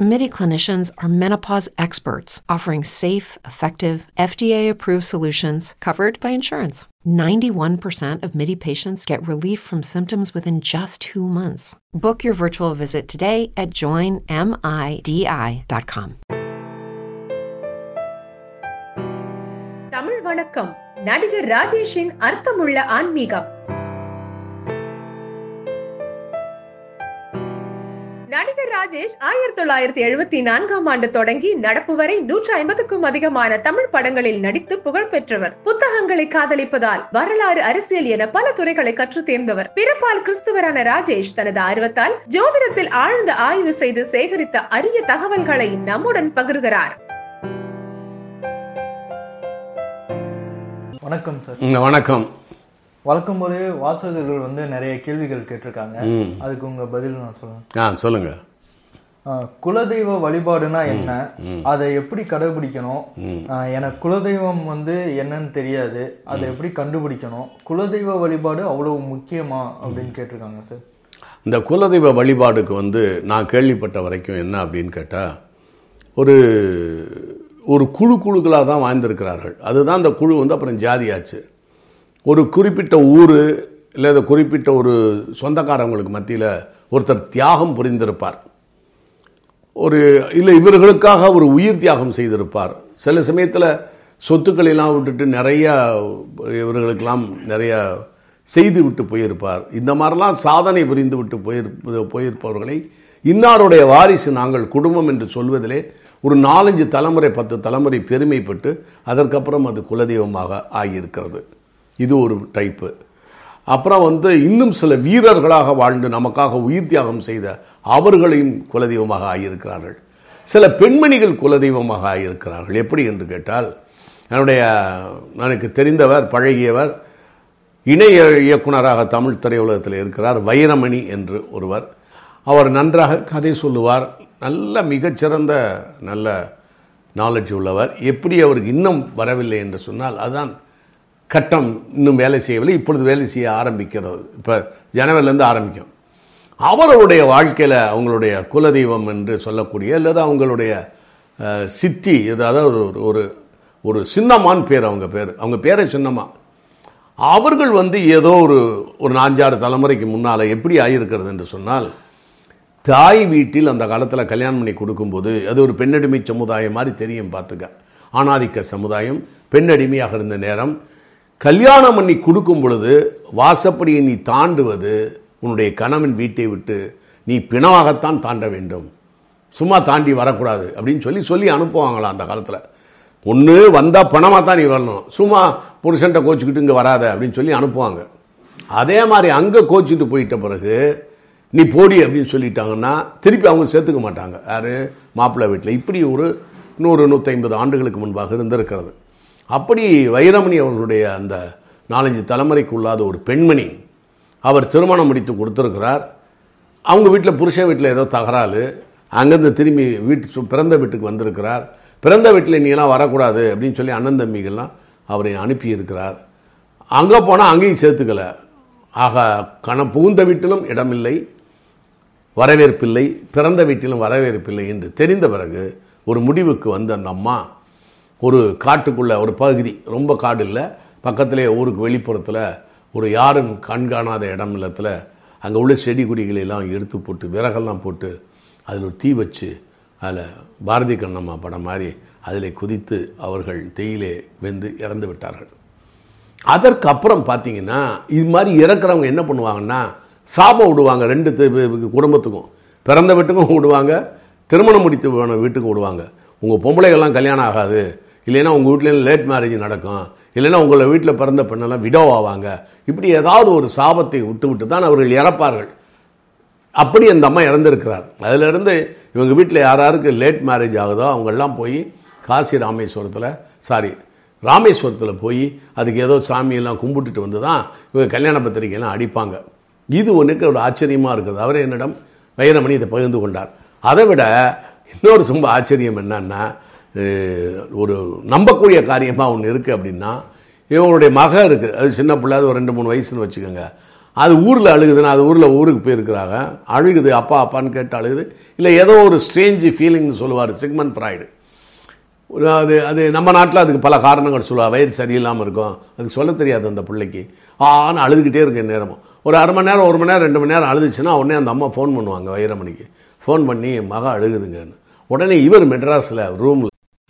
MIDI clinicians are menopause experts offering safe, effective, FDA approved solutions covered by insurance. 91% of MIDI patients get relief from symptoms within just two months. Book your virtual visit today at joinmidi.com. Tamil வணக்கம் நடிகர் ராஜேஷின் அர்த்தமுள்ள ஆன்மீகம் நடிகர் ராஜேஷ் ஆயிரத்தி தொள்ளாயிரத்தி எழுபத்தி நான்காம் ஆண்டு தொடங்கி நடப்பு வரை நூற்றி ஐம்பதுக்கும் அதிகமான தமிழ் படங்களில் நடித்து புகழ் பெற்றவர். புத்தகங்களை காதலிப்பதால் வரலாறு அரசியல் என பல துறைகளை கற்று தேர்ந்தவர். பிறப்பால் கிறிஸ்துவரான ராஜேஷ் தனது ஆர்வத்தால் ஜோதிடத்தில் ஆழ்ந்த ஆய்வு செய்து சேகரித்த அரிய தகவல்களை நம்முடன் பகிர்கிறார். வணக்கம் சார். வணக்கம். வழக்கம் போலவே வாசகர்கள் வந்து நிறைய கேள்விகள் கேட்டிருக்காங்க. அதுக்கு உங்க பதில் நான் சொல்றேன். ஆ சொல்லுங்க. குலதெய்வ வழிபாடுனா என்ன? அதை எப்படி கடைபிடிக்கணும்? எனக்கு குலதெய்வம் வந்து என்னன்னு தெரியாது. அதை எப்படி கண்டுபிடிக்கணும்? குலதெய்வ வழிபாடு அவ்வளவு முக்கியமா அப்படின்னு கேட்டிருக்காங்க சார். இந்த குலதெய்வ வழிபாடுக்கு வந்து நான் கேள்விப்பட்ட வரைக்கும் என்ன அப்படின்னு கேட்டால் ஒரு ஒரு குழு குழுக்களாக தான் வாழ்ந்திருக்கிறார்கள். அதுதான் அந்த குழு வந்து அப்புறம் ஜாதியாச்சு. ஒரு குறிப்பிட்ட ஊர் இல்லை இந்த குறிப்பிட்ட ஒரு சொந்தக்காரவங்களுக்கு மத்தியில் ஒருத்தர் தியாகம் புரிந்திருப்பார். ஒரு இல்லை இவர்களுக்காக ஒரு உயிர் தியாகம் செய்திருப்பார். சில சமயத்தில் சொத்துக்களெல்லாம் விட்டுட்டு நிறைய இவர்களுக்கெல்லாம் நிறைய செய்து விட்டு போயிருப்பார். இந்த மாதிரிலாம் சாதனை புரிந்து விட்டு போயிருப்ப போயிருப்பவர்களை இன்னாருடைய வாரிசு நாங்கள் குடும்பம் என்று சொல்வதிலே ஒரு நாலஞ்சு தலைமுறை பத்து தலைமுறை பெருமைப்பட்டு அதற்கப்புறம் அது குலதெய்வமாக ஆகியிருக்கிறது. இது ஒரு டைப்பு அப்புறம் வந்து இன்னும் சில வீரர்களாக வாழ்ந்து நமக்காக உயிர் தியாகம் செய்த அவர்களையும் குலதெய்வமாக ஆகியிருக்கிறார்கள். சில பெண்மணிகள் குலதெய்வமாக ஆகியிருக்கிறார்கள். எப்படி என்று கேட்டால் என்னுடைய எனக்கு தெரிந்தவர் பழகியவர் இணை இயக்குனராக தமிழ் திரையுலகத்தில் இருக்கிறார் வைரமணி என்று ஒருவர். அவர் நன்றாக கதை சொல்லுவார். நல்ல மிகச்சிறந்த நல்ல நாலேஜ் உள்ளவர். எப்படி அவருக்கு இன்னும் வரவில்லை என்று சொன்னால் அதுதான் கட்டம் இன்னும் வேலை செய்யவில்லை இப்பொழுது வேலை செய்ய ஆரம்பிக்கிறது. இப்போ ஜனவரிலேருந்து ஆரம்பிக்கும். அவர்களுடைய வாழ்க்கையில் அவங்களுடைய குலதெய்வம் என்று சொல்லக்கூடிய அல்லது அவங்களுடைய சித்தி ஏதாவது ஒரு ஒரு ஒரு சின்னம்மான் பேர் அவங்க பேர். அவங்க பேரே சின்னம்மா. அவர்கள் வந்து ஏதோ ஒரு ஒரு நாஞ்சாறு தலைமுறைக்கு முன்னால் எப்படி ஆகியிருக்கிறது என்று சொன்னால் தாய் வீட்டில் அந்த காலத்தில் கல்யாணம் பண்ணி கொடுக்கும்போது அது ஒரு பெண்ணடிமை சமுதாயம் மாதிரி தெரியும் பார்த்துக்க. ஆணாதிக்க சமுதாயம் பெண்ணடிமையாக இருந்த நேரம் கல்யாணம் பண்ணி கொடுக்கும் பொழுது வாசப்படியை நீ தாண்டுவது உன்னுடைய கணவன் வீட்டை விட்டு நீ பிணமாகத்தான் தாண்ட வேண்டும். சும்மா தாண்டி வரக்கூடாது அப்படின்னு சொல்லி சொல்லி அனுப்புவாங்களா அந்த காலத்தில். ஒன்று வந்தால் பணமாக தான் நீ வரணும். சும்மா புருஷன்ட்ட கோச்சிக்கிட்டு இங்கே வராத அப்படின்னு சொல்லி அனுப்புவாங்க. அதே மாதிரி அங்கே கோச்சிட்டு போயிட்ட பிறகு நீ போடி அப்படின்னு சொல்லிட்டாங்கன்னா திருப்பி அவங்க சேர்த்துக்க மாட்டாங்க. யார்? மாப்பிள்ளை வீட்டில். இப்படி ஒரு நூறு நூற்றி ஆண்டுகளுக்கு முன்பாக இருந்திருக்கிறது. அப்படி வைரமணி அவர்களுடைய அந்த நாலஞ்சு தலைமுறைக்கு உள்ளாத ஒரு பெண்மணி அவர் திருமணம் முடித்து கொடுத்துருக்கிறார். அவங்க வீட்டில் புருஷன் வீட்டில் ஏதோ தகராறு. அங்கேருந்து திரும்பி வீட்டு பிறந்த வீட்டுக்கு வந்திருக்கிறார். பிறந்த வீட்டில் நீலாம் வரக்கூடாது அப்படின்னு சொல்லி அண்ணன் தம்பிகள்லாம் அவரை அனுப்பியிருக்கிறார். அங்கே போனால் அங்கேயும் சேர்த்துக்கல. ஆக கண புகுந்த வீட்டிலும் இடமில்லை வரவேற்பில்லை பிறந்த வீட்டிலும் வரவேற்பில்லை என்று தெரிந்த பிறகு ஒரு முடிவுக்கு வந்த அந்த அம்மா ஒரு காட்டுக்குள்ளே ஒரு பகுதி ரொம்ப காடு இல்லை பக்கத்திலே ஊருக்கு வெளிப்புறத்தில் ஒரு யாரும் கண்காணாத இடம் இல்லத்தில் அங்கே உள்ள செடி கொடிகளெல்லாம் எடுத்து போட்டு விறகெல்லாம் போட்டு அதில் ஒரு தீ வச்சு அதில் பாரதி கண்ணம்மா படம் மாதிரி அதில் குதித்து அவர்கள் தேயிலே வெந்து இறந்து விட்டார்கள். அதற்கு அப்புறம் பார்த்தீங்கன்னா இது மாதிரி இறக்குறவங்க என்ன பண்ணுவாங்கன்னா சாபம் விடுவாங்க ரெண்டு குடும்பத்துக்கும். பிறந்த வீட்டுக்கும் விடுவாங்க திருமணம் முடித்து வீட்டுக்கும் விடுவாங்க. உங்கள் பொம்பளைகள்லாம் கல்யாணம் ஆகாது இல்லைன்னா உங்கள் வீட்டில் லேட் மேரேஜ் நடக்கும். இல்லைன்னா உங்களை வீட்டில் பிறந்த பெண்ணெல்லாம் விடோ ஆவாங்க. இப்படி ஏதாவது ஒரு சாபத்தை விட்டு விட்டு தான் அவர்கள் இறப்பார்கள். அப்படி அந்த அம்மா இறந்திருக்கிறார். அதிலிருந்து இவங்க வீட்டில் யாராருக்கு லேட் மேரேஜ் ஆகுதோ அவங்கெல்லாம் போய் காசி ராமேஸ்வரத்தில் சாரி ராமேஸ்வரத்தில் போய் அதுக்கு ஏதோ சாமியெல்லாம் கும்பிட்டுட்டு வந்து தான் இவங்க கல்யாண பத்திரிக்கையெல்லாம் அடிப்பாங்க. இது ஒன்றுக்கு ஒரு ஆச்சரியமாக இருக்குது. அவரே என்னிடம் வைரமணி இதை பகிர்ந்து கொண்டார். அதை விட இன்னொரு ரொம்ப ஆச்சரியம் என்னன்னா ஒரு நம்பக்கூடிய காரியமாக ஒன்று இருக்குது அப்படின்னா இவங்களுடைய மக இருக்குது அது சின்ன பிள்ளை அது ஒரு ரெண்டு மூணு வயசுன்னு வச்சுக்கோங்க. அது ஊரில் அழுகுதுன்னா அது ஊரில் ஊருக்கு போயிருக்கிறாங்க. அழுகுது அப்பா அப்பான்னு கேட்டு அழுகுது. இல்லை ஏதோ ஒரு ஸ்ட்ரேஞ்சு ஃபீலிங்னு சொல்லுவார் சிக்மன் ஃப்ராய்டு ஒரு அது அது நம்ம நாட்டில் அதுக்கு பல காரணங்கள் சொல்லுவாள் வயிறு சரியில்லாமல் இருக்கும். அதுக்கு சொல்ல தெரியாது அந்த பிள்ளைக்கு. ஆன்னு அழுதுகிட்டே இருக்கு நேரமும் ஒரு அரை மணி நேரம் ஒரு மணி நேரம் ரெண்டு மணி நேரம் அழுதுச்சுன்னா உடனே அந்த அம்மா ஃபோன் பண்ணுவாங்க வைரமணிக்கு. ஃபோன் பண்ணி என் மக அழுகுதுங்கன்னு. உடனே இவர் மெட்ராஸில் ரூமில்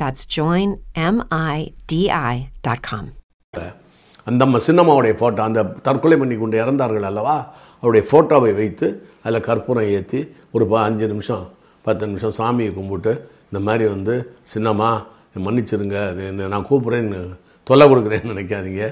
That's joinmidi.com. அந்த அம்மா சின்னம்மாவுடைய ஃபோட்டோ அந்த தற்கொலை பண்ணி கொண்டு இறந்தார்கள் அல்லவா? அவருடைய ஃபோட்டோவை வைத்து அதில் கற்பூரம் ஏற்றி ஒரு ப அஞ்சு நிமிஷம் பத்து நிமிஷம் சாமியை கும்பிட்டு இந்த மாதிரி வந்து சின்னம்மா மன்னிச்சிருங்க அது என்ன நான் கூப்பிட்றேன்னு தொல்லை கொடுக்குறேன்னு நினைக்காதீங்க.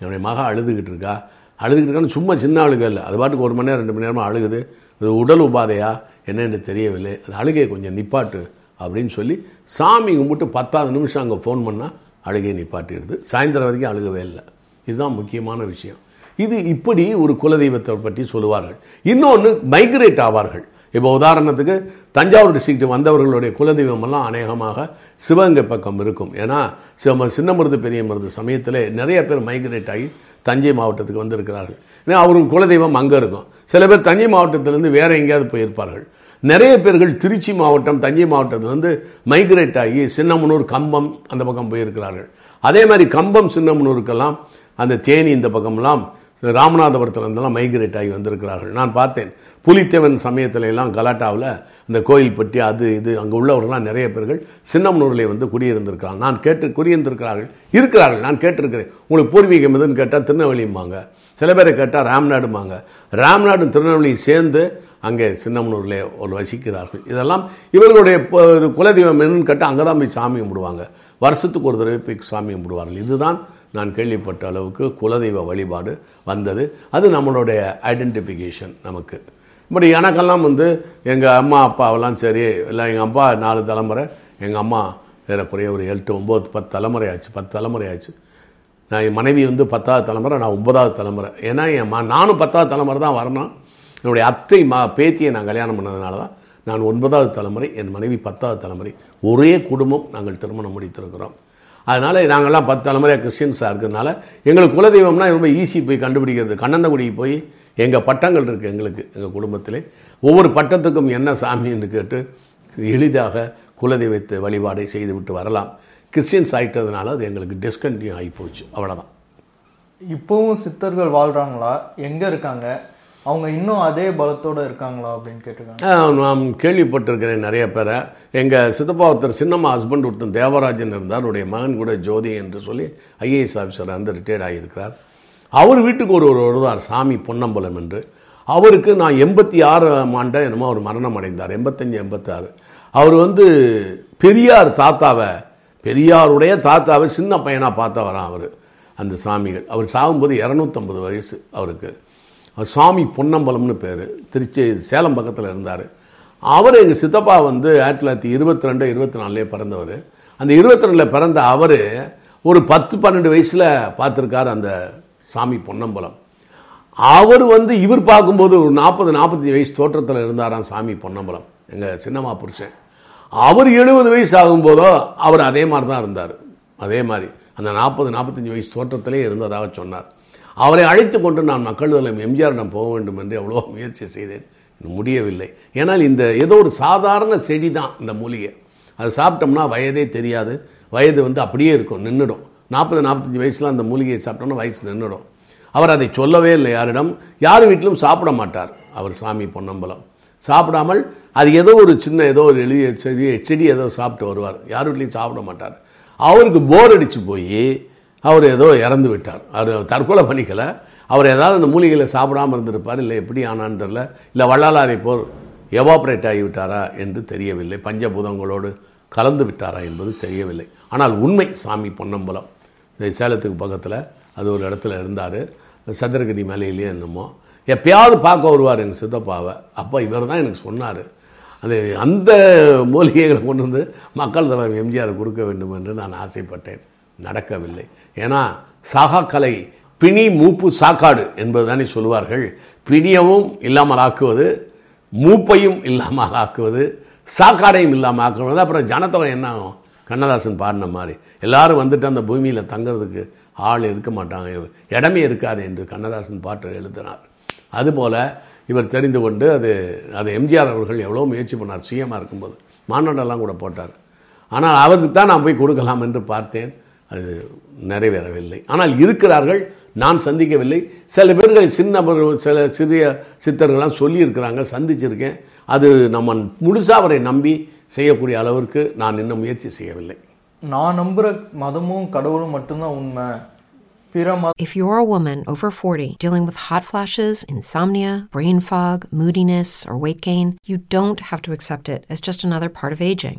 என்னுடைய மகா அழுதுகிட்டு இருக்கா. அழுதுகிட்டு இருக்கான்னு சும்மா சின்ன அழுக இல்லை. அது பாட்டுக்கு ஒரு மணி நேரம் ரெண்டு மணி நேரமாக அழுகுது. அது உடல் உபாதையா என்னென்னு தெரியவில்லை. அது அழுகையை கொஞ்சம் நிப்பாட்டு. அப்படின்னு சொல்லி சாமி கும்பிட்டு பத்தாவது நிமிஷம் அங்கே ஃபோன் பண்ணால் அழுகையை நிப்பாட்டிடுது. சாயந்தரம் வரைக்கும் அழுகவே இல்லை. இதுதான் முக்கியமான விஷயம். இது இப்படி ஒரு குலதெய்வத்தை பற்றி சொல்லுவார்கள். இன்னொன்று மைக்ரேட் ஆவார்கள். இப்போ உதாரணத்துக்கு தஞ்சாவூர் டிஸ்ட்ரிக்ட் வந்தவர்களுடைய குலதெய்வமெல்லாம் அநேகமாக சிவகங்கை பக்கம் இருக்கும். ஏன்னா சிவ சின்ன மருது பெரிய மருது சமயத்தில் நிறைய பேர் மைக்ரேட் ஆகி தஞ்சை மாவட்டத்துக்கு வந்திருக்கிறார்கள். ஏன்னா அவருக்கு குலதெய்வம் அங்கே இருக்கும். சில பேர் தஞ்சை மாவட்டத்திலேருந்து வேறு எங்கேயாவது போயிருப்பார்கள். நிறைய பேர்கள் திருச்சி மாவட்டம் தஞ்சை மாவட்டத்திலிருந்து மைக்ரேட் ஆகி சின்னமனூர் கம்பம் அந்த பக்கம் போயிருக்கிறார்கள். அதே மாதிரி கம்பம் சின்னமனூருக்கெல்லாம் அந்த தேனி இந்த பக்கம்லாம் ராமநாதபுரத்துலேருந்தெல்லாம் மைக்ரேட் ஆகி வந்திருக்கிறார்கள். நான் பார்த்தேன். புலித்தேவன் சமயத்துல எல்லாம் கலாட்டாவில் இந்த கோயில்பட்டி அது இது அங்கே உள்ளவர்கள்லாம் நிறைய பேர்கள் சின்னமனூரில் வந்து குடியிருந்திருக்கிறாங்க. நான் கேட்டு குடியிருந்திருக்கிறார்கள் இருக்கிறார்கள். நான் கேட்டிருக்கிறேன். உங்களுக்கு பூர்வீகம் எதுன்னு கேட்டால் திருநெல்வேலிம்பாங்க. சில பேரை கேட்டால் ராம்நாடுமாங்க ராம்நாடும் திருநெல்வேலியும் சேர்ந்து அங்கே சின்னமனூரில் ஒரு வசிக்கிறார்கள். இதெல்லாம் இவர்களுடைய குலதெய்வம் என்னன்னு கேட்டால் அங்கே தான் போய் சாமி கும்பிடுவாங்க. வருஷத்துக்கு ஒரு தடவை போய் சாமி கும்பிடுவார்கள். இதுதான் நான் கேள்விப்பட்ட அளவுக்கு குலதெய்வ வழிபாடு வந்தது. அது நம்மளுடைய ஐடென்டிஃபிகேஷன் நமக்கு. இப்படி எனக்கெல்லாம் வந்து எங்கள் அம்மா அப்பாவெல்லாம் சரி இல்லை எங்கள் அப்பா நாலு தலைமுறை எங்கள் அம்மா ஏறக்குறைய ஒரு எட்டு ஒம்பது பத்து தலைமுறை ஆச்சு பத்து தலைமுறை ஆச்சு. நான் என் மனைவி வந்து பத்தாவது தலைமுறை நான் ஒன்பதாவது தலைமுறை. ஏன்னா என் நானும் பத்தாவது தலைமுறை தான் வரணும். என்னுடைய அத்தை மா பேத்தியை நான் கல்யாணம் பண்ணதுனால தான் நான் ஒன்பதாவது தலைமுறை என் மனைவி பத்தாவது தலைமுறை ஒரே குடும்பம் நாங்கள் திருமணம் முடித்திருக்கிறோம். அதனால் நாங்கள்லாம் பத்து தலைமுறையாக கிறிஸ்டின்ஸாக இருக்கிறதுனால எங்களுக்கு குலதெய்வம்னா ரொம்ப ஈஸி போய் கண்டுபிடிக்கிறது. கண்ணந்தகுடிக்கு போய் எங்கள் பட்டங்கள் இருக்குது எங்களுக்கு எங்கள் குடும்பத்திலே. ஒவ்வொரு பட்டத்துக்கும் என்ன சாமின்னு கேட்டு எளிதாக குலதெய்வத்தை வழிபாடை செய்துவிட்டு வரலாம். கிறிஸ்டின்ஸ் ஆகிட்டதுனால அது எங்களுக்கு டிஸ்கண்டினியூ ஆகி போச்சு. அவ்வளோதான் இப்போவும் சித்தர்கள் வாழ்கிறாங்களா எங்கே இருக்காங்க? அவங்க இன்னும் அதே பலத்தோடு இருக்காங்களா அப்படின்னு கேட்டிருக்காங்க. நான் கேள்விப்பட்டிருக்கிறேன் நிறைய பேரை. எங்கள் சித்தப்பா ஒருத்தர் சின்னம்மா ஹஸ்பண்ட் ஒருத்தர் தேவராஜன் இருந்தார். அவருடைய மகன் கூட ஜோதி என்று சொல்லி ஐஏஎஸ் ஆஃபீஸர் வந்து ரிட்டையர்ட் ஆகியிருக்கிறார். அவர் வீட்டுக்கு ஒரு ஒரு வருவார் சாமி பொன்னம்பலம் என்று. அவருக்கு நான் எண்பத்தி ஆறு ஆண்டை என்னமோ அவர் மரணம் அடைந்தார். எண்பத்தஞ்சு எண்பத்தாறு. அவர் வந்து பெரியார் தாத்தாவை பெரியாருடைய தாத்தாவை சின்ன பையனாக பார்த்தவரான் அவர் அந்த சாமிகள். அவர் சாகும்போது இரநூத்தம்பது வயசு அவருக்கு. சாமி பொன்னம்பலம்னு பேர். திருச்சி சேலம் பக்கத்தில் இருந்தார். அவர் எங்கள் சித்தப்பா வந்து ஆயிரத்தி தொள்ளாயிரத்தி இருபத்தி ரெண்டு இருபத்தி நாலுலேயே பிறந்தவர். அந்த இருபத்தி ரெண்டில் பிறந்த அவர் ஒரு பத்து பன்னெண்டு வயசில் பார்த்துருக்கார் அந்த சாமி பொன்னம்பலம். அவர் வந்து இவர் பார்க்கும்போது ஒரு நாற்பது நாற்பத்தஞ்சு வயசு தோற்றத்தில் இருந்தாராம் சாமி பொன்னம்பலம் எங்கள் சின்னம்மா புருஷன். அவர் எழுபது வயசு ஆகும்போதோ அவர் அதே மாதிரி தான் இருந்தார். அதே மாதிரி அந்த நாற்பது நாற்பத்தஞ்சு வயசு தோற்றத்திலே இருந்ததாக சொன்னார். அவரை அழைத்து கொண்டு நான் மக்கள் தலம் எம்ஜிஆரிடம் போக வேண்டும் என்று எவ்வளோ முயற்சி செய்தேன். முடியவில்லை. ஏன்னால் இந்த ஏதோ ஒரு சாதாரண செடி தான் இந்த மூலிகை. அது சாப்பிட்டோம்னா வயதே தெரியாது. வயது வந்து அப்படியே இருக்கும் நின்றுடும் நாற்பது நாற்பத்தஞ்சு வயசில் அந்த மூலிகையை சாப்பிட்டோம்னா வயசு நின்றுடும் அவர் அதை சொல்லவே இல்லை. யாரிடம்? யார் வீட்டிலும் சாப்பிட மாட்டார். அவர் சாமி பொன்னம்பலம். சாப்பிடாமல் அது ஏதோ ஒரு சின்ன ஏதோ ஒரு எளிய செடி செடி ஏதோ சாப்பிட்டு வருவார். யார் வீட்லையும் சாப்பிட மாட்டார். அவருக்கு போர் அடித்து போய் அவர் ஏதோ இறந்து விட்டார். அவர் தற்கொலை பண்ணிக்கலை. அவர் ஏதாவது அந்த மூலிகைகளை சாப்பிடாம இருந்திருப்பார். இல்லை எப்படி ஆனான்னு தெரில இல்லை வள்ளலாரை போர் எவாப்ரேட் ஆகிவிட்டாரா என்று தெரியவில்லை. பஞ்சபூதங்களோடு கலந்து விட்டாரா என்பது தெரியவில்லை. ஆனால் உண்மை சாமி பொன்னம்பலம். இந்த சேலத்துக்கு பக்கத்தில் அது ஒரு இடத்துல இருந்தார். சந்திரகிரி மலையிலேயே என்னமோ. எப்பயாவது பார்க்க வருவார் எங்கள் சித்தப்பாவை. அப்போ இவர் தான் எனக்கு சொன்னார். அது அந்த மூலிகைகளை கொண்டு வந்து மக்கள் தலைவர் எம்ஜிஆர் கொடுக்க வேண்டும் என்று நான் ஆசைப்பட்டேன். நடக்கவில்லை. ஏன்னா சாகாக்கலை பிணி மூப்பு சாக்காடு என்பது தானே சொல்லுவார்கள். பிணியவும் இல்லாமல் ஆக்குவது மூப்பையும் இல்லாமல் ஆக்குவது சாக்காடையும் இல்லாமல் ஆக்குவது. அப்புறம் ஜனத்தொகை என்ன ஆகும்? கண்ணதாசன் பாடின மாதிரி. எல்லாரும் வந்துட்டு அந்த பூமியில் தங்கிறதுக்கு ஆள் இருக்க மாட்டாங்க. இடமே இருக்காது என்று கண்ணதாசன் பாட்டு எழுதினார். அதுபோல் இவர் தெரிந்து கொண்டு அது அது எம்ஜிஆர் அவர்கள் எவ்வளோ முயற்சி பண்ணார். சிஎம்மாக இருக்கும்போது. மாநாடெல்லாம் கூட போட்டார். ஆனால் அவருக்கு தான் நான் போய் கொடுக்கலாம் என்று பார்த்தேன். அது நிறைவேறவில்லை. ஆனால் இருக்கிறார்கள் நான் சந்திக்கவில்லை. சில பேர்கள் சின்ன சில சிறிய சித்தர்கள்லாம் சொல்லியிருக்கிறாங்க சந்திச்சிருக்கேன். அது நம்ம முழுசாக அவரை நம்பி செய்யக்கூடிய அளவிற்கு நான் இன்னும் முயற்சி செய்யவில்லை. நான் நம்புற மதமும் கடவுளும் மட்டும்தான் உண்மை. If you're a woman over 40 dealing with hot flashes, insomnia, brain fog, moodiness, or weight gain, you don't have to accept it as just another part of aging.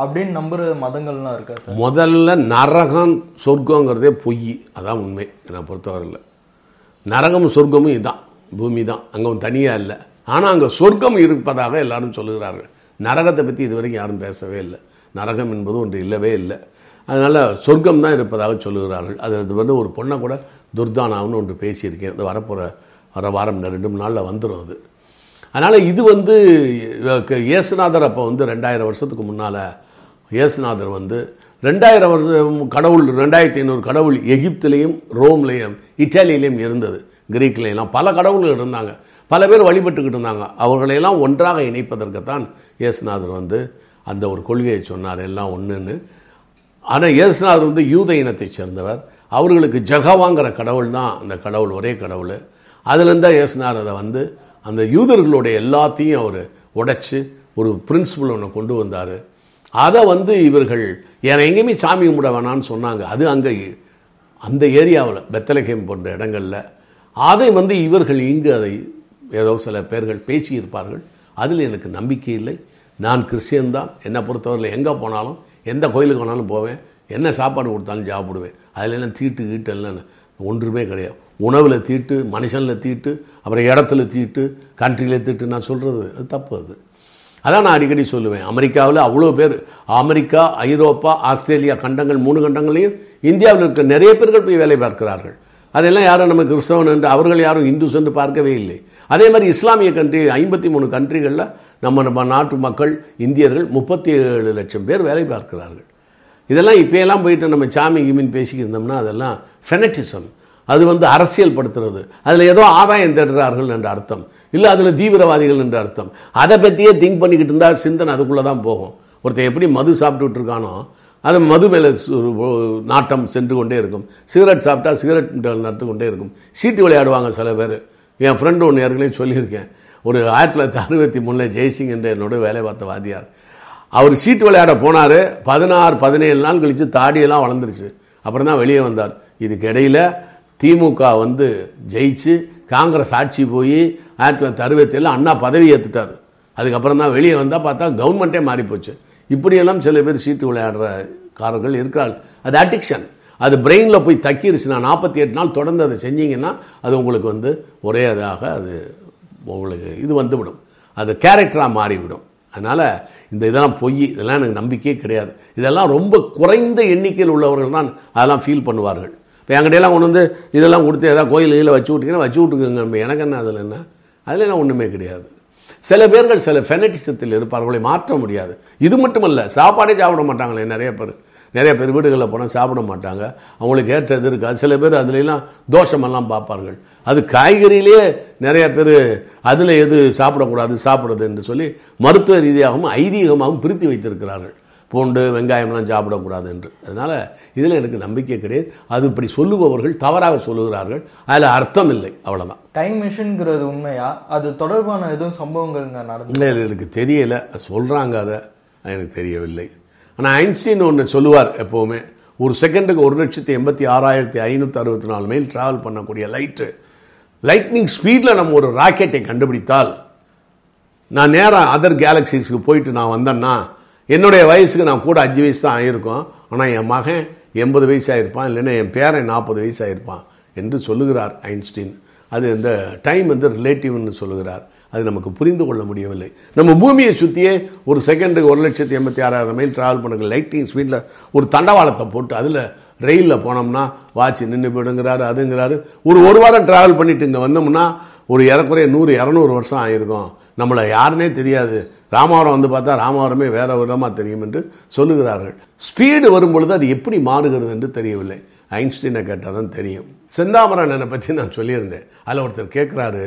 அப்படின்னு நம்புற மதங்கள்லாம் இருக்கா சார்? முதல்ல நரகம் சொர்க்கங்கிறதே பொய். அதான் உண்மை. என்னை பொறுத்தவரையில். நரகம் சொர்க்கமும் இதுதான் பூமி தான் அங்கே தனியாக இல்லை. ஆனால் அங்கே சொர்க்கம் இருப்பதாக எல்லாரும் சொல்லுகிறார்கள். நரகத்தை பற்றி இதுவரைக்கும் யாரும் பேசவே இல்லை. நரகம் என்பது ஒன்று இல்லவே இல்லை. அதனால் சொர்க்கம் தான் இருப்பதாக சொல்லுகிறார்கள். அது அது வந்து ஒரு பொண்ணை கூட துர்தானாவுன்னு ஒன்று பேசியிருக்கேன். அது வரப்போகிற வர வாரம் ரெண்டு மூணு நாளில் வந்துடும் அது. அதனால் இது வந்து இயேசுநாதர் அப்போ வந்து ரெண்டாயிரம் வருஷத்துக்கு முன்னால் இயேசுநாதர் வந்து ரெண்டாயிரம் வருஷம் கடவுள் ரெண்டாயிரத்தி ஐநூறு கடவுள் எகிப்திலையும் ரோம்லேயும் இட்டாலியிலையும் இருந்தது கிரீக்லேயெல்லாம் பல கடவுள்கள் இருந்தாங்க. பல பேர் வழிபட்டுக்கிட்டு இருந்தாங்க. அவர்களையெல்லாம் ஒன்றாக இணைப்பதற்குத்தான் இயேசுநாதர் வந்து அந்த ஒரு கொள்கையை சொன்னார். எல்லாம் ஒன்றுன்னு ஆனால் இயேசுநாதர் வந்து யூத இனத்தைச் சேர்ந்தவர். அவர்களுக்கு ஜெகவாங்கிற கடவுள் தான் அந்த கடவுள் ஒரே கடவுள். அதுலேருந்து தான் இயேசுநாதர் அதை வந்து அந்த யூதர்களுடைய எல்லாத்தையும் அவர் உடைச்சு ஒரு பிரின்சிபல் ஒன்று கொண்டு வந்தார். அதை வந்து இவர்கள் ஏன்னா எங்கேயுமே சாமி கும்பிட வேணாம்னு சொன்னாங்க. அது அங்கே அந்த ஏரியாவில் பெத்தலகேம் போன்ற இடங்களில். அதை வந்து இவர்கள் இங்கு அதை ஏதோ சில பேர்கள் பேசியிருப்பார்கள். அதில் எனக்கு நம்பிக்கை இல்லை. நான் கிறிஸ்டியன் தான் என்னை பொறுத்தவரையில் எங்கே போனாலும் எந்த கோயிலுக்கு வேணாலும் போவேன். என்ன சாப்பாடு கொடுத்தாலும் சாப்பிடுவேன். அதில் எல்லாம் தீட்டு கீட்டு எல்லாம் ஒன்றுமே கிடையாது. உணவில் தீட்டு மனுஷனில் தீட்டு அப்புறம் இடத்துல தீட்டு கண்ட்ரியில் தீட்டு நான் சொல்கிறது அது தப்பு அது. அதான் நான் அடிக்கடி சொல்லுவேன். அமெரிக்காவில் அவ்வளோ பேர் அமெரிக்கா ஐரோப்பா ஆஸ்திரேலியா கண்டங்கள் மூணு கண்டங்களையும் இந்தியாவில் இருக்க நிறைய பேர்கள் போய் வேலை பார்க்கிறார்கள். அதெல்லாம் யாரும் நம்ம கிறிஸ்தவன் என்று அவர்கள் யாரும் இந்துஸ் என்று பார்க்கவே இல்லை. அதே மாதிரி இஸ்லாமிய கண்ட்ரி ஐம்பத்தி மூணு கண்ட்ரிகளில் நம்ம நம்ம நாட்டு மக்கள் இந்தியர்கள் முப்பத்தி ஏழு லட்சம் பேர் வேலை பார்க்கிறார்கள். இதெல்லாம் இப்போயெல்லாம் போயிட்டு நம்ம சாமி கிமின் பேசிக்கிட்டு இருந்தோம்னா அதெல்லாம் ஃபெனட்டிசம் அது வந்து அரசியல் படுத்துறது அதில் ஏதோ ஆதாயம் தேடுறார்கள் என்ற அர்த்தம். இல்லை அதில் தீவிரவாதிகள் என்ற அர்த்தம். அதை பற்றியே திங்க் பண்ணிக்கிட்டு இருந்தால் சிந்தனை அதுக்குள்ளே தான் போகும். ஒருத்தன் எப்படி மது சாப்பிட்டுட்டு இருக்கானோ அது மது மேலே நாட்டம் சென்று கொண்டே இருக்கும். சிகரெட் சாப்பிட்டா சிகரெட் நடத்து கொண்டே இருக்கும். சீட்டு விளையாடுவாங்க சில பேர். என் ஃப்ரெண்டு ஒன்று ஏற்கனவே சொல்லியிருக்கேன். ஒரு ஆயிரத்தி தொள்ளாயிரத்தி அறுபத்தி மூணில் ஜெய்சிங் என்ற என்னோட வேலை பார்த்த வாதியார் அவர் சீட்டு விளையாட போனார். பதினாறு பதினேழு நாள் கழித்து தாடியெல்லாம் வளர்ந்துருச்சு. அப்புறம் தான் வெளியே வந்தார். இதுக்கு இடையில திமுக வந்து ஜெயிச்சு காங்கிரஸ் ஆட்சி போய் ஆயிரத்தி தொள்ளாயிரத்தி அறுபத்தேழு அண்ணா பதவி ஏற்றுட்டார் அதுக்கப்புறம் தான் வெளியே வந்தால் பார்த்தா கவர்மெண்ட்டே மாறிப்போச்சு. இப்படியெல்லாம் சில பேர் சீட்டு விளையாடுற காரர்கள் இருக்கிறார்கள். அது அடிக்ஷன் அது பிரெயினில் போய் தக்கிருச்சுன்னா நாற்பத்தி எட்டு நாள் தொடர்ந்து அதை செஞ்சீங்கன்னா அது உங்களுக்கு வந்து ஒரே இதாக அது உங்களுக்கு இது வந்துவிடும். அது கேரக்டராக மாறிவிடும். அதனால் இந்த இதெல்லாம் பொய். இதெல்லாம் எனக்கு நம்பிக்கையே கிடையாது. இதெல்லாம் ரொம்ப குறைந்த எண்ணிக்கையில் உள்ளவர்கள் தான் அதெல்லாம் ஃபீல் பண்ணுவார்கள். இப்போ என்கிட்டயெல்லாம் கொண்டு வந்து இதெல்லாம் கொடுத்து ஏதாவது கோயில் கீழே வச்சு விட்டீங்கன்னா வச்சு விட்டுக்குங்க எனக்கு என்ன அதில் என்ன? அதிலெல்லாம் ஒன்றுமே கிடையாது. சில பேர்கள் சில ஃபெனட்டிசத்தில் இருப்பார்களை. மாற்ற முடியாது. இது மட்டுமல்ல சாப்பாடே சாப்பிட மாட்டாங்களே நிறைய பேர். நிறைய பேர் வீடுகளில் போனால் சாப்பிட மாட்டாங்க. அவங்களுக்கு ஏற்றது இருக்காது. சில பேர் அதுலலாம் தோஷமெல்லாம் பார்ப்பார்கள். அது காய்கறியிலே நிறைய பேர் அதில் எது சாப்பிடக்கூடாது சாப்பிடுறது என்று சொல்லி மருத்துவ ரீதியாகவும் ஐதீகமாகவும் பிரித்து வைத்திருக்கிறார்கள். பூண்டு வெங்காயம்லாம் சாப்பிடக்கூடாது என்று அதனால் இதில் எனக்கு நம்பிக்கை கிடையாது. அது இப்படி சொல்லுபவர்கள் தவறாக சொல்லுகிறார்கள். அதில் அர்த்தம் இல்லை. அவ்வளோதான் டைம் மிஷின்ங்கிறது உண்மையா? அது தொடர்பான எதுவும் சம்பவங்கள்ங்க நடந்து இல்லை இல்லை, எனக்கு தெரியலை. சொல்கிறாங்க அதை. எனக்கு தெரியவில்லை. ஆனால் ஐன்ஸ்டீன் ஒன்று சொல்லுவார் எப்போவுமே. ஒரு செகண்டுக்கு ஒரு லட்சத்தி எண்பத்தி ஆறாயிரத்தி ஐநூற்றி அறுபத்தி நாலு மைல் ட்ராவல் பண்ணக்கூடிய லைட்டு லைட்னிங் ஸ்பீடில் நம்ம ஒரு ராக்கெட்டை கண்டுபிடித்தால் நான் நேராக அதர் கேலக்சிஸ்க்கு போயிட்டு நான் வந்தேன்னா என்னுடைய வயசுக்கு நான் கூட அஞ்சு வயசு தான் ஆகியிருக்கோம் ஆனால் என் மகன் எண்பது வயசு ஆகிருப்பான் இல்லைன்னா என் பேரன் நாற்பது வயசு ஆகிருப்பான் என்று சொல்லுகிறார் ஐன்ஸ்டீன். அது இந்த டைம் வந்து ரிலேட்டிவ்னு சொல்லுகிறார். அது நமக்கு புரிந்து கொள்ள முடியவில்லை. நம்ம பூமியை சுற்றியே ஒரு செகண்டுக்கு ஒரு லட்சத்தி எண்பத்தி ஆறாயிரம் மைல் ட்ராவல் பண்ணுங்கள் லைட்டிங் ஸ்பீடில் ஒரு தண்டவாளத்தை போட்டு அதில் ரயிலில் போனோம்னா வாட்ச் நின்று போயிடுங்கிறாரு அதுங்கிறாரு. ஒரு ஒரு வாரம் ட்ராவல் பண்ணிட்டு இங்கே வந்தோம்னா ஒரு இறக்குறைய நூறு இரநூறு வருஷம் ஆகிருக்கும் நம்மளை யாருன்னே தெரியாது. ராமாவரம் வந்து பார்த்தா ராமாவரமே வேற விதமாக தெரியும் என்று சொல்லுகிறார்கள். ஸ்பீடு வரும்பொழுது அது எப்படி மாறுகிறது என்று தெரியவில்லை. ஐன்ஸ்டீனை கேட்டால் தான் தெரியும் செந்தாமரண்ணனை பற்றி நான் சொல்லியிருந்தேன். அதில் ஒருத்தர் கேட்குறாரு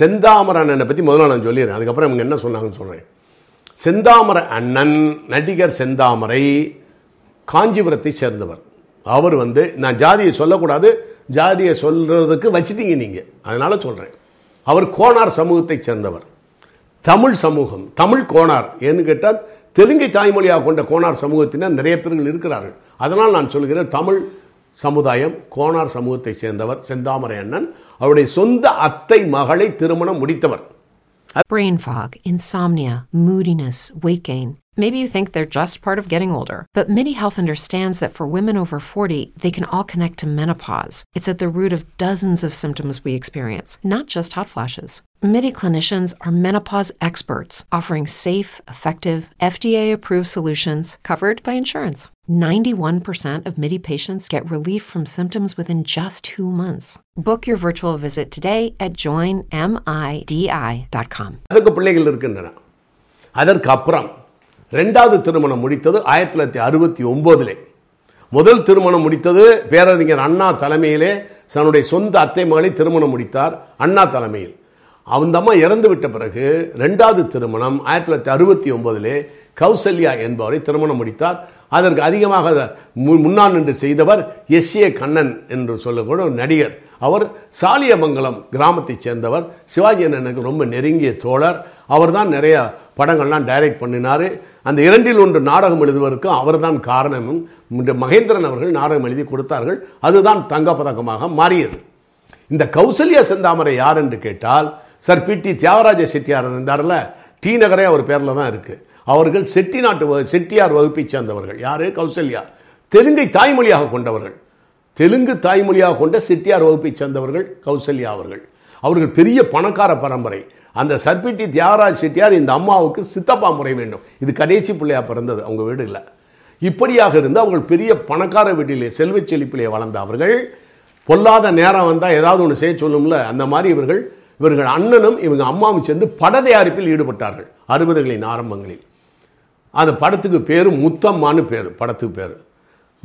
செந்தாமரண்ணனை பற்றி முதல்ல நான் சொல்லிடுறேன். அதுக்கப்புறம் இவங்க என்ன சொன்னாங்கன்னு சொல்கிறேன் செந்தாமர அண்ணன் நடிகர் செந்தாமரை காஞ்சிபுரத்தை சேர்ந்தவர். அவர் வந்து நான் ஜாதியை சொல்லக்கூடாது ஜாதியை சொல்கிறதுக்கு வச்சிட்டீங்க நீங்கள் அதனால் சொல்கிறேன் அவர் கோனார் சமூகத்தை சேர்ந்தவர். தமிழ் சமூகம் தமிழ் கோனார் ஏன்னு கேட்டால் தெலுங்கை தாய்மொழியாக கொண்ட கோனார் சமூகத்தினர் நிறைய பேர்கள் இருக்கிறார்கள் அதனால் நான் சொல்கிறேன் தமிழ் சமுதாயம் கோனார் சமூகத்தை சேர்ந்தவர் செந்தாமரை அண்ணன் அவருடைய சொந்த அத்தை மகளை திருமணம் முடித்தவர் Brain fog, insomnia, moodiness, weight gain. Maybe you think they're just part of getting older, but MIDI Health understands that for women over 40, they can all connect to menopause. It's at the root of dozens of symptoms we experience, not just hot flashes. MIDI clinicians are menopause experts, offering safe, effective, FDA approved solutions covered by insurance. 91% of MIDI patients get relief from symptoms within just two months. Book your virtual visit today at joinmidi.com. அதுக்கு பிள்ளைகள் இருக்கின்றன அதற்கு அப்புறம் ரெண்டாவது திருமணம் முடித்தது ஆயிரத்தி தொள்ளாயிரத்தி அறுபத்தி ஒன்பதிலே முதல் திருமணம் முடித்தது பேரறிஞர் அண்ணா தலைமையிலே தன்னுடைய சொந்த அத்தை மகளை திருமணம் முடித்தார் அண்ணா தலைமையில் அந்த அம்மா இறந்து விட்ட பிறகு ரெண்டாவது திருமணம் ஆயிரத்தி தொள்ளாயிரத்தி அறுபத்தி ஒன்பதிலே கௌசல்யா என்பவரை திருமணம் முடித்தார். அதற்கு அதிகமாக மு- முன்னால் நின்று செய்தவர் எஸ் ஏ கண்ணன் என்று சொல்லக்கூடிய ஒரு நடிகர். அவர் சாலியமங்கலம் கிராமத்தைச் சேர்ந்தவர். சிவாஜி அண்ணனுக்கு ரொம்ப நெருங்கிய தோழர். அவர்தான் நிறைய படங்கள்லாம் டைரக்ட் பண்ணினார். அந்த இரண்டில் ஒன்று நாடகம் எழுதுவதற்கு அவர்தான் காரணமும். மகேந்திரன் அவர்கள் நாடகம் எழுதி கொடுத்தார்கள். அதுதான் தங்கப்பதக்கமாக மாறியது. இந்த கௌசல்யா செந்தாமரை யார் என்று கேட்டால் சார் பிடி தியாகராஜ செட்டியார் இருந்தார்ல டி நகரே அவர் பேரில் தான் இருக்கு. அவர்கள் செட்டிநாட்டு வகு- செட்டியார் வகுப்பை சேர்ந்தவர்கள். யாரு? கௌசல்யா. தெலுங்கை தாய்மொழியாக கொண்டவர்கள். தெலுங்கு தாய்மொழியாக கொண்ட செட்டியார் வகுப்பை சேர்ந்தவர்கள் கௌசல்யா அவர்கள். அவர்கள் பெரிய பணக்கார பரம்பரை. அந்த சர்பிட்டி தியாகராஜ் செட்டியார் இந்த அம்மாவுக்கு சித்தப்பா முறை வேண்டும். இது கடைசி பிள்ளையா பிறந்தது அவங்க வீடு இல்லை. இப்படியாக இருந்து அவர்கள் பெரிய பணக்கார வீட்டிலே செல்வச் செழிப்பிலே வளர்ந்த அவர்கள் பொல்லாத நேரம் வந்தால் ஏதாவது ஒன்று செய்ய சொல்லும்ல அந்த மாதிரி இவர்கள் இவர்கள் அண்ணனும் இவங்க அம்மாவும் சேர்ந்து பட தயாரிப்பில் ஈடுபட்டார்கள். அறுபதுகளின் ஆரம்பங்களில். அந்த படத்துக்கு பேர் முத்தம்மான்னு பேர் படத்துக்கு பேர்.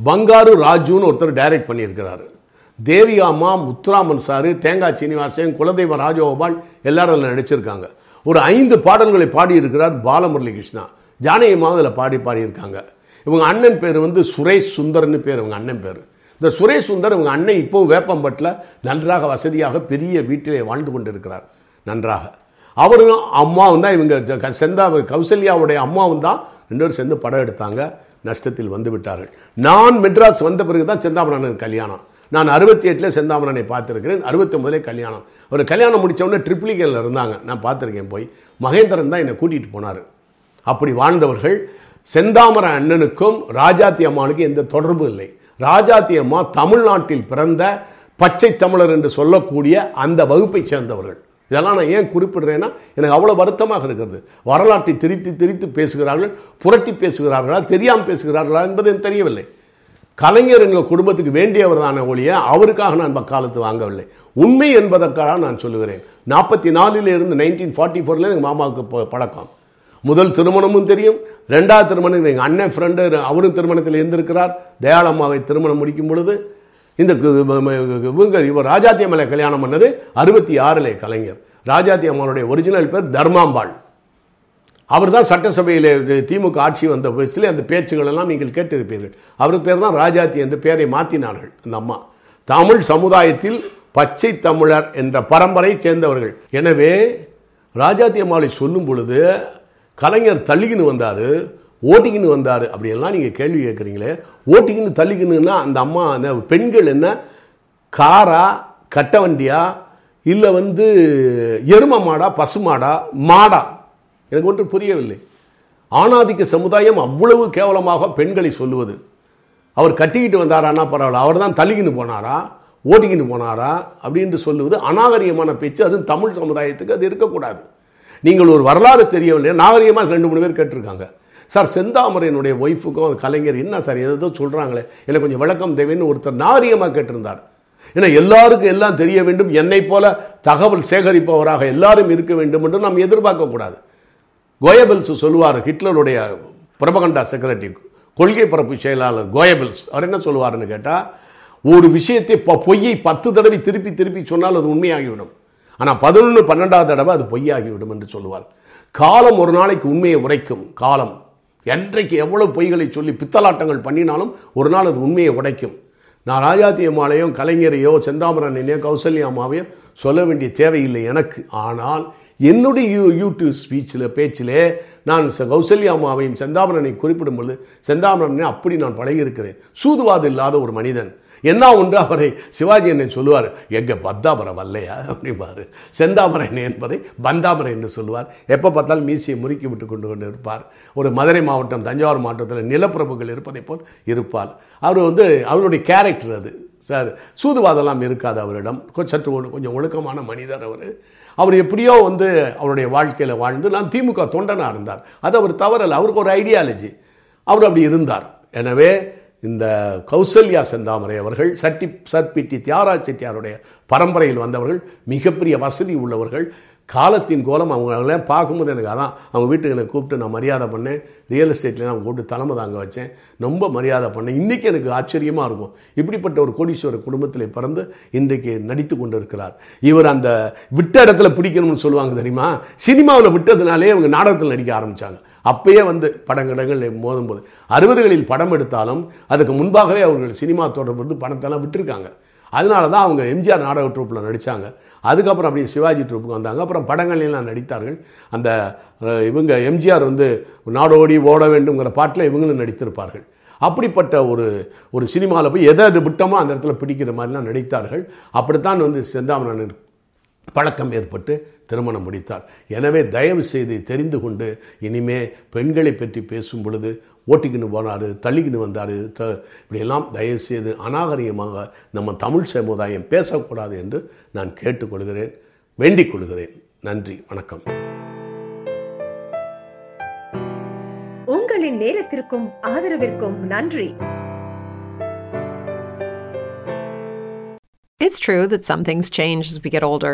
பங்காரு ராஜுன்னு ஒருத்தர் டைரக்ட் பண்ணியிருக்கிறாரு. தேவி அம்மா முத்துராமன் சாரு தேங்காய் சீனிவாசன் குலதெய்வ ராஜகோபால் எல்லாரும் அதில் நடிச்சிருக்காங்க. ஒரு ஐந்து பாடல்களை பாடியிருக்கிறார் பாலமுரளி கிருஷ்ணா ஜானகி அதில் பாடி பாடியிருக்காங்க. இவங்க அண்ணன் பேர் வந்து சுரேஷ் சுந்தர்னு பேர் இவங்க அண்ணன் பேர். இந்த சுரேஷ் சுந்தர் இவங்க அண்ணன் இப்போ வேப்பம்பட்டில் நன்றாக வசதியாக பெரிய வீட்டிலே வாழ்ந்து கொண்டிருக்கிறார். நன்றாக. அவரும் அம்மாவும் தான் இவங்க க- செந்தா கௌசல்யாவுடைய அம்மாவும் தான் ரெண்டு பேரும் சேர்ந்து படம் எடுத்தாங்க. நஷ்டத்தில் வந்து விட்டார்கள். நான் மெட்ராஸ் வந்த பிறகு தான் செந்தாமரனுக்கு கல்யாணம். நான் அறுபத்தி எட்டில் செந்தாமரனை பார்த்துருக்கிறேன். அறுபத்தி ஒன்பதுலே கல்யாணம். அவர் கல்யாணம் முடித்தவொடனே உடனே ட்ரிப்ளிகேல e இருந்தாங்க. நான் பார்த்துருக்கேன் போய். மகேந்திரன் தான் என்னை கூட்டிகிட்டு போனார். அப்படி வாழ்ந்தவர்கள் செந்தாமர அண்ணனுக்கும் ராஜாத்தி அம்மாளுக்கும் எந்த தொடர்பும் இல்லை. ராஜாத்தி அம்மா தமிழ்நாட்டில் பிறந்த பச்சை தமிழர் என்று சொல்லக்கூடிய அந்த வகுப்பை சேர்ந்தவர்கள். இதெல்லாம் நான் ஏன் குறிப்பிடுறேன்னா எனக்கு அவ்வளோ வருத்தமாக இருக்கிறது. வரலாற்றை திரித்து திரித்து பேசுகிறார்கள் புரட்டி பேசுகிறார்களா தெரியாமல் பேசுகிறார்களா என்பது எனக்கு தெரியவில்லை. கலைஞர் எங்கள் குடும்பத்துக்கு வேண்டியவர்தான ஒழிய அவருக்காக நான் வக்காலத்து வாங்கவில்லை. உண்மை என்பதற்காக நான் சொல்லுகிறேன். நாற்பத்தி நாலிலிருந்து நைன்டீன் ஃபார்ட்டி ஃபோர்லேருந்து எங்கள் மாமாவுக்கு பழக்கம். முதல் திருமணமும் தெரியும். ரெண்டாவது திருமணம் எங்கள் அண்ணன் ஃப்ரெண்டு அவரும் திருமணத்தில் இருந்திருக்கிறார் தயாளம்மாவை திருமணம் முடிக்கும் பொழுது இந்த இவங்க இவர் ராஜாத்தி அம்மலை கல்யாணம் பண்ணது அறுபத்தி ஆறில் கலைஞர். ராஜாத்தி அம்மாவுடைய ஒரிஜினல் பேர் தர்மாம்பாள். அவர் தான் சட்டசபையில் திமுக ஆட்சி வந்த வயசில் அந்த பேச்சுகள் எல்லாம் நீங்கள் கேட்டிருப்பீர்கள். அவருக்கு பேர் தான் ராஜாத்தி என்று பெயரை மாற்றினார்கள் அந்த அம்மா. தமிழ் சமுதாயத்தில் பச்சை தமிழர் என்ற பரம்பரை சேர்ந்தவர்கள். எனவே ராஜாத்தி அம்மாவை சொல்லும் பொழுது கலைஞர் தள்ளிக்கின்னு வந்தார் ஓட்டிக்கின்னு வந்தார் அப்படியெல்லாம் நீங்கள் கேள்வி கேட்குறீங்களே ஓட்டிக்கின்னு தள்ளிக்கின்னுன்னா அந்த அம்மா அந்த பெண்கள் என்ன? காரா கட்ட வண்டியா இல்லை வந்து எரும மாடா பசு மாடா மாடா? எனக்கு ஒன்று புரியவில்லை. ஆணாதிக்க சமுதாயம் அவ்வளவு கேவலமாக பெண்களை சொல்லுவது. அவர் கட்டிக்கிட்டு வந்தாரான்னா பரவாயில்ல அவர் தான் தள்ளிக்கின்னு போனாரா ஓட்டிக்கின்னு போனாரா அப்படின்னு சொல்லுவது அநாகரியமான பேச்சு. அதுவும் தமிழ் சமுதாயத்துக்கு அது இருக்கக்கூடாது. நீங்கள் ஒரு வரலாறு தெரியவில்லை. நாகரிகமாக ரெண்டு மூணு பேர் கேட்டிருக்காங்க. சார் செந்தாமரையனுடைய ஒய்ஃபுக்கும் அந்த கலைஞர் என்ன சார் எதோ சொல்கிறாங்களே இல்லை கொஞ்சம் விளக்கம் தேவைன்னு ஒருத்தர் நாகரிகமாக கேட்டிருந்தார். ஏன்னா எல்லாருக்கும் எல்லாம் தெரிய வேண்டும். என்னை போல தகவல் சேகரிப்பவராக எல்லாரும் இருக்க வேண்டும் என்று நாம் எதிர்பார்க்கக்கூடாது கோயபெல்ஸ் சொல்லுவார் ஹிட்லருடைய பிரபகண்டா செக்ரட்டரி கொள்கை பரப்பு செயலாளர் கோயபெல்ஸ் அவர் என்ன சொல்லுவாருன்னு கேட்டால் ஒரு விஷயத்தை பொய்யை பத்து தடவை திருப்பி திருப்பி சொன்னால் அது உண்மையாகிவிடும். ஆனால் பதினொன்று பன்னெண்டாவது தடவை அது பொய்யாகிவிடும் என்று சொல்லுவார். காலம் ஒரு நாளைக்கு உண்மையை உரைக்கும் காலம். என்றைக்கு எவ்வளவு பொய்களை சொல்லி பித்தலாட்டங்கள் பண்ணினாலும் ஒரு நாள் அது உண்மையை உடைக்கும். நான் ராஜாத்தி அம்மாளையும் கலைஞரையோ செந்தாமரனையோ கௌசல்யாமாவையோ சொல்ல வேண்டிய தேவையில்லை எனக்கு. ஆனால் என்னுடைய யூ யூடியூப் ஸ்பீச்சில் பேச்சிலே நான் கௌசல்யா அம்மாவையும் செந்தாமரனை குறிப்பிடும் பொழுது செந்தாமரனை அப்படி நான் பழகியிருக்கிறேன். சூதுவாது இல்லாத ஒரு மனிதன். என்ன ஒன்று அவரை சிவாஜி என்னை சொல்லுவார் எங்கே பத்தாமரம் வல்லையா? அப்படிம்பாரு. என்ன என்பதை பந்தாமரை என்று சொல்லுவார். எப்போ பார்த்தாலும் மீசியை முறுக்கி விட்டு கொண்டு கொண்டு இருப்பார். ஒரு மதுரை மாவட்டம் தஞ்சாவூர் மாவட்டத்தில் நிலப்பிரபுகள் இருப்பதைப் போல் இருப்பார். அவர் வந்து அவருடைய கேரக்டர் அது சார். சூதுவாதெல்லாம் இருக்காது அவரிடம். கொஞ்சம் சற்று கொஞ்சம் ஒழுக்கமான மனிதர் அவர். அவர் எப்படியோ வந்து அவருடைய வாழ்க்கையில் வாழ்ந்து நான் திமுக தொண்டனாக இருந்தார். அது அவர் தவறல்ல. அவருக்கு ஒரு ஐடியாலஜி அவர் அப்படி இருந்தார். எனவே இந்த கௌசல்யா செந்தாமரை அவர்கள் சட்டி சர்பிட்டி தியாரா செட்டியாருடைய பரம்பரையில் வந்தவர்கள் மிகப்பெரிய வசதி உள்ளவர்கள். காலத்தின் கோலம் அவங்கள பார்க்கும்போது எனக்கு அதான் அவங்க வீட்டுக்கு எனக்கு கூப்பிட்டு நான் மரியாதை பண்ணேன். ரியல் எஸ்டேட்லேயே நான் கூப்பிட்டு தலைமை தாங்க வச்சேன். ரொம்ப மரியாதை பண்ணேன். இன்றைக்கி எனக்கு ஆச்சரியமாக இருக்கும். இப்படிப்பட்ட ஒரு கோடீஸ்வர குடும்பத்தில் பிறந்து இன்றைக்கு நடித்து கொண்டு இருக்கிறார் இவர் அந்த விட்ட இடத்துல பிடிக்கணும்னு சொல்லுவாங்க தெரியுமா? சினிமாவில் விட்டதுனாலே இவங்க நாடகத்தில் நடிக்க ஆரம்பித்தாங்க அப்பயே வந்து படங்கடங்கள் மோதும்போது. அறுபதுகளில் படம் எடுத்தாலும் அதுக்கு முன்பாகவே அவர்கள் சினிமா தொடர்பு வந்து பணத்தெல்லாம் விட்டுருக்காங்க. அதனால தான் அவங்க எம்ஜிஆர் நாடக ட்ரூப்பில் நடித்தாங்க அதுக்கப்புறம் அப்படியே சிவாஜி ட்ரூப்புக்கு வந்தாங்க. அப்புறம் படங்கள்லாம் நடித்தார்கள். அந்த இவங்க எம்ஜிஆர் வந்து நாடோடி ஓட வேண்டுங்கிற பாட்டில் இவங்களும் நடித்திருப்பார்கள். அப்படிப்பட்ட ஒரு ஒரு சினிமாவில் போய் எதை எது விட்டோமோ அந்த இடத்துல பிடிக்கிற மாதிரிலாம் நடித்தார்கள். அப்படித்தான் வந்து செந்தாமரன் பழக்கம் ஏற்பட்டு திருமணம் முடித்தார். எனவே தயவு செய்து தெரிந்து கொண்டு இனிமே பெண்களை பற்றி பேசும் பொழுது ஓட்டிக்கின்னு போனார் தள்ளிக்கின்னு வந்தார் த இப்படியெல்லாம் தயவு செய்து அநாகரிகமாக நம்ம தமிழ் சமுதாயம் பேசக்கூடாது என்று நான் கேட்டுக்கொள்கிறேன் வேண்டிக் கொள்கிறேன். நன்றி வணக்கம். உங்களின் நேரத்திற்கும் ஆதரவிற்கும் நன்றி. It's true that some things change as we get older.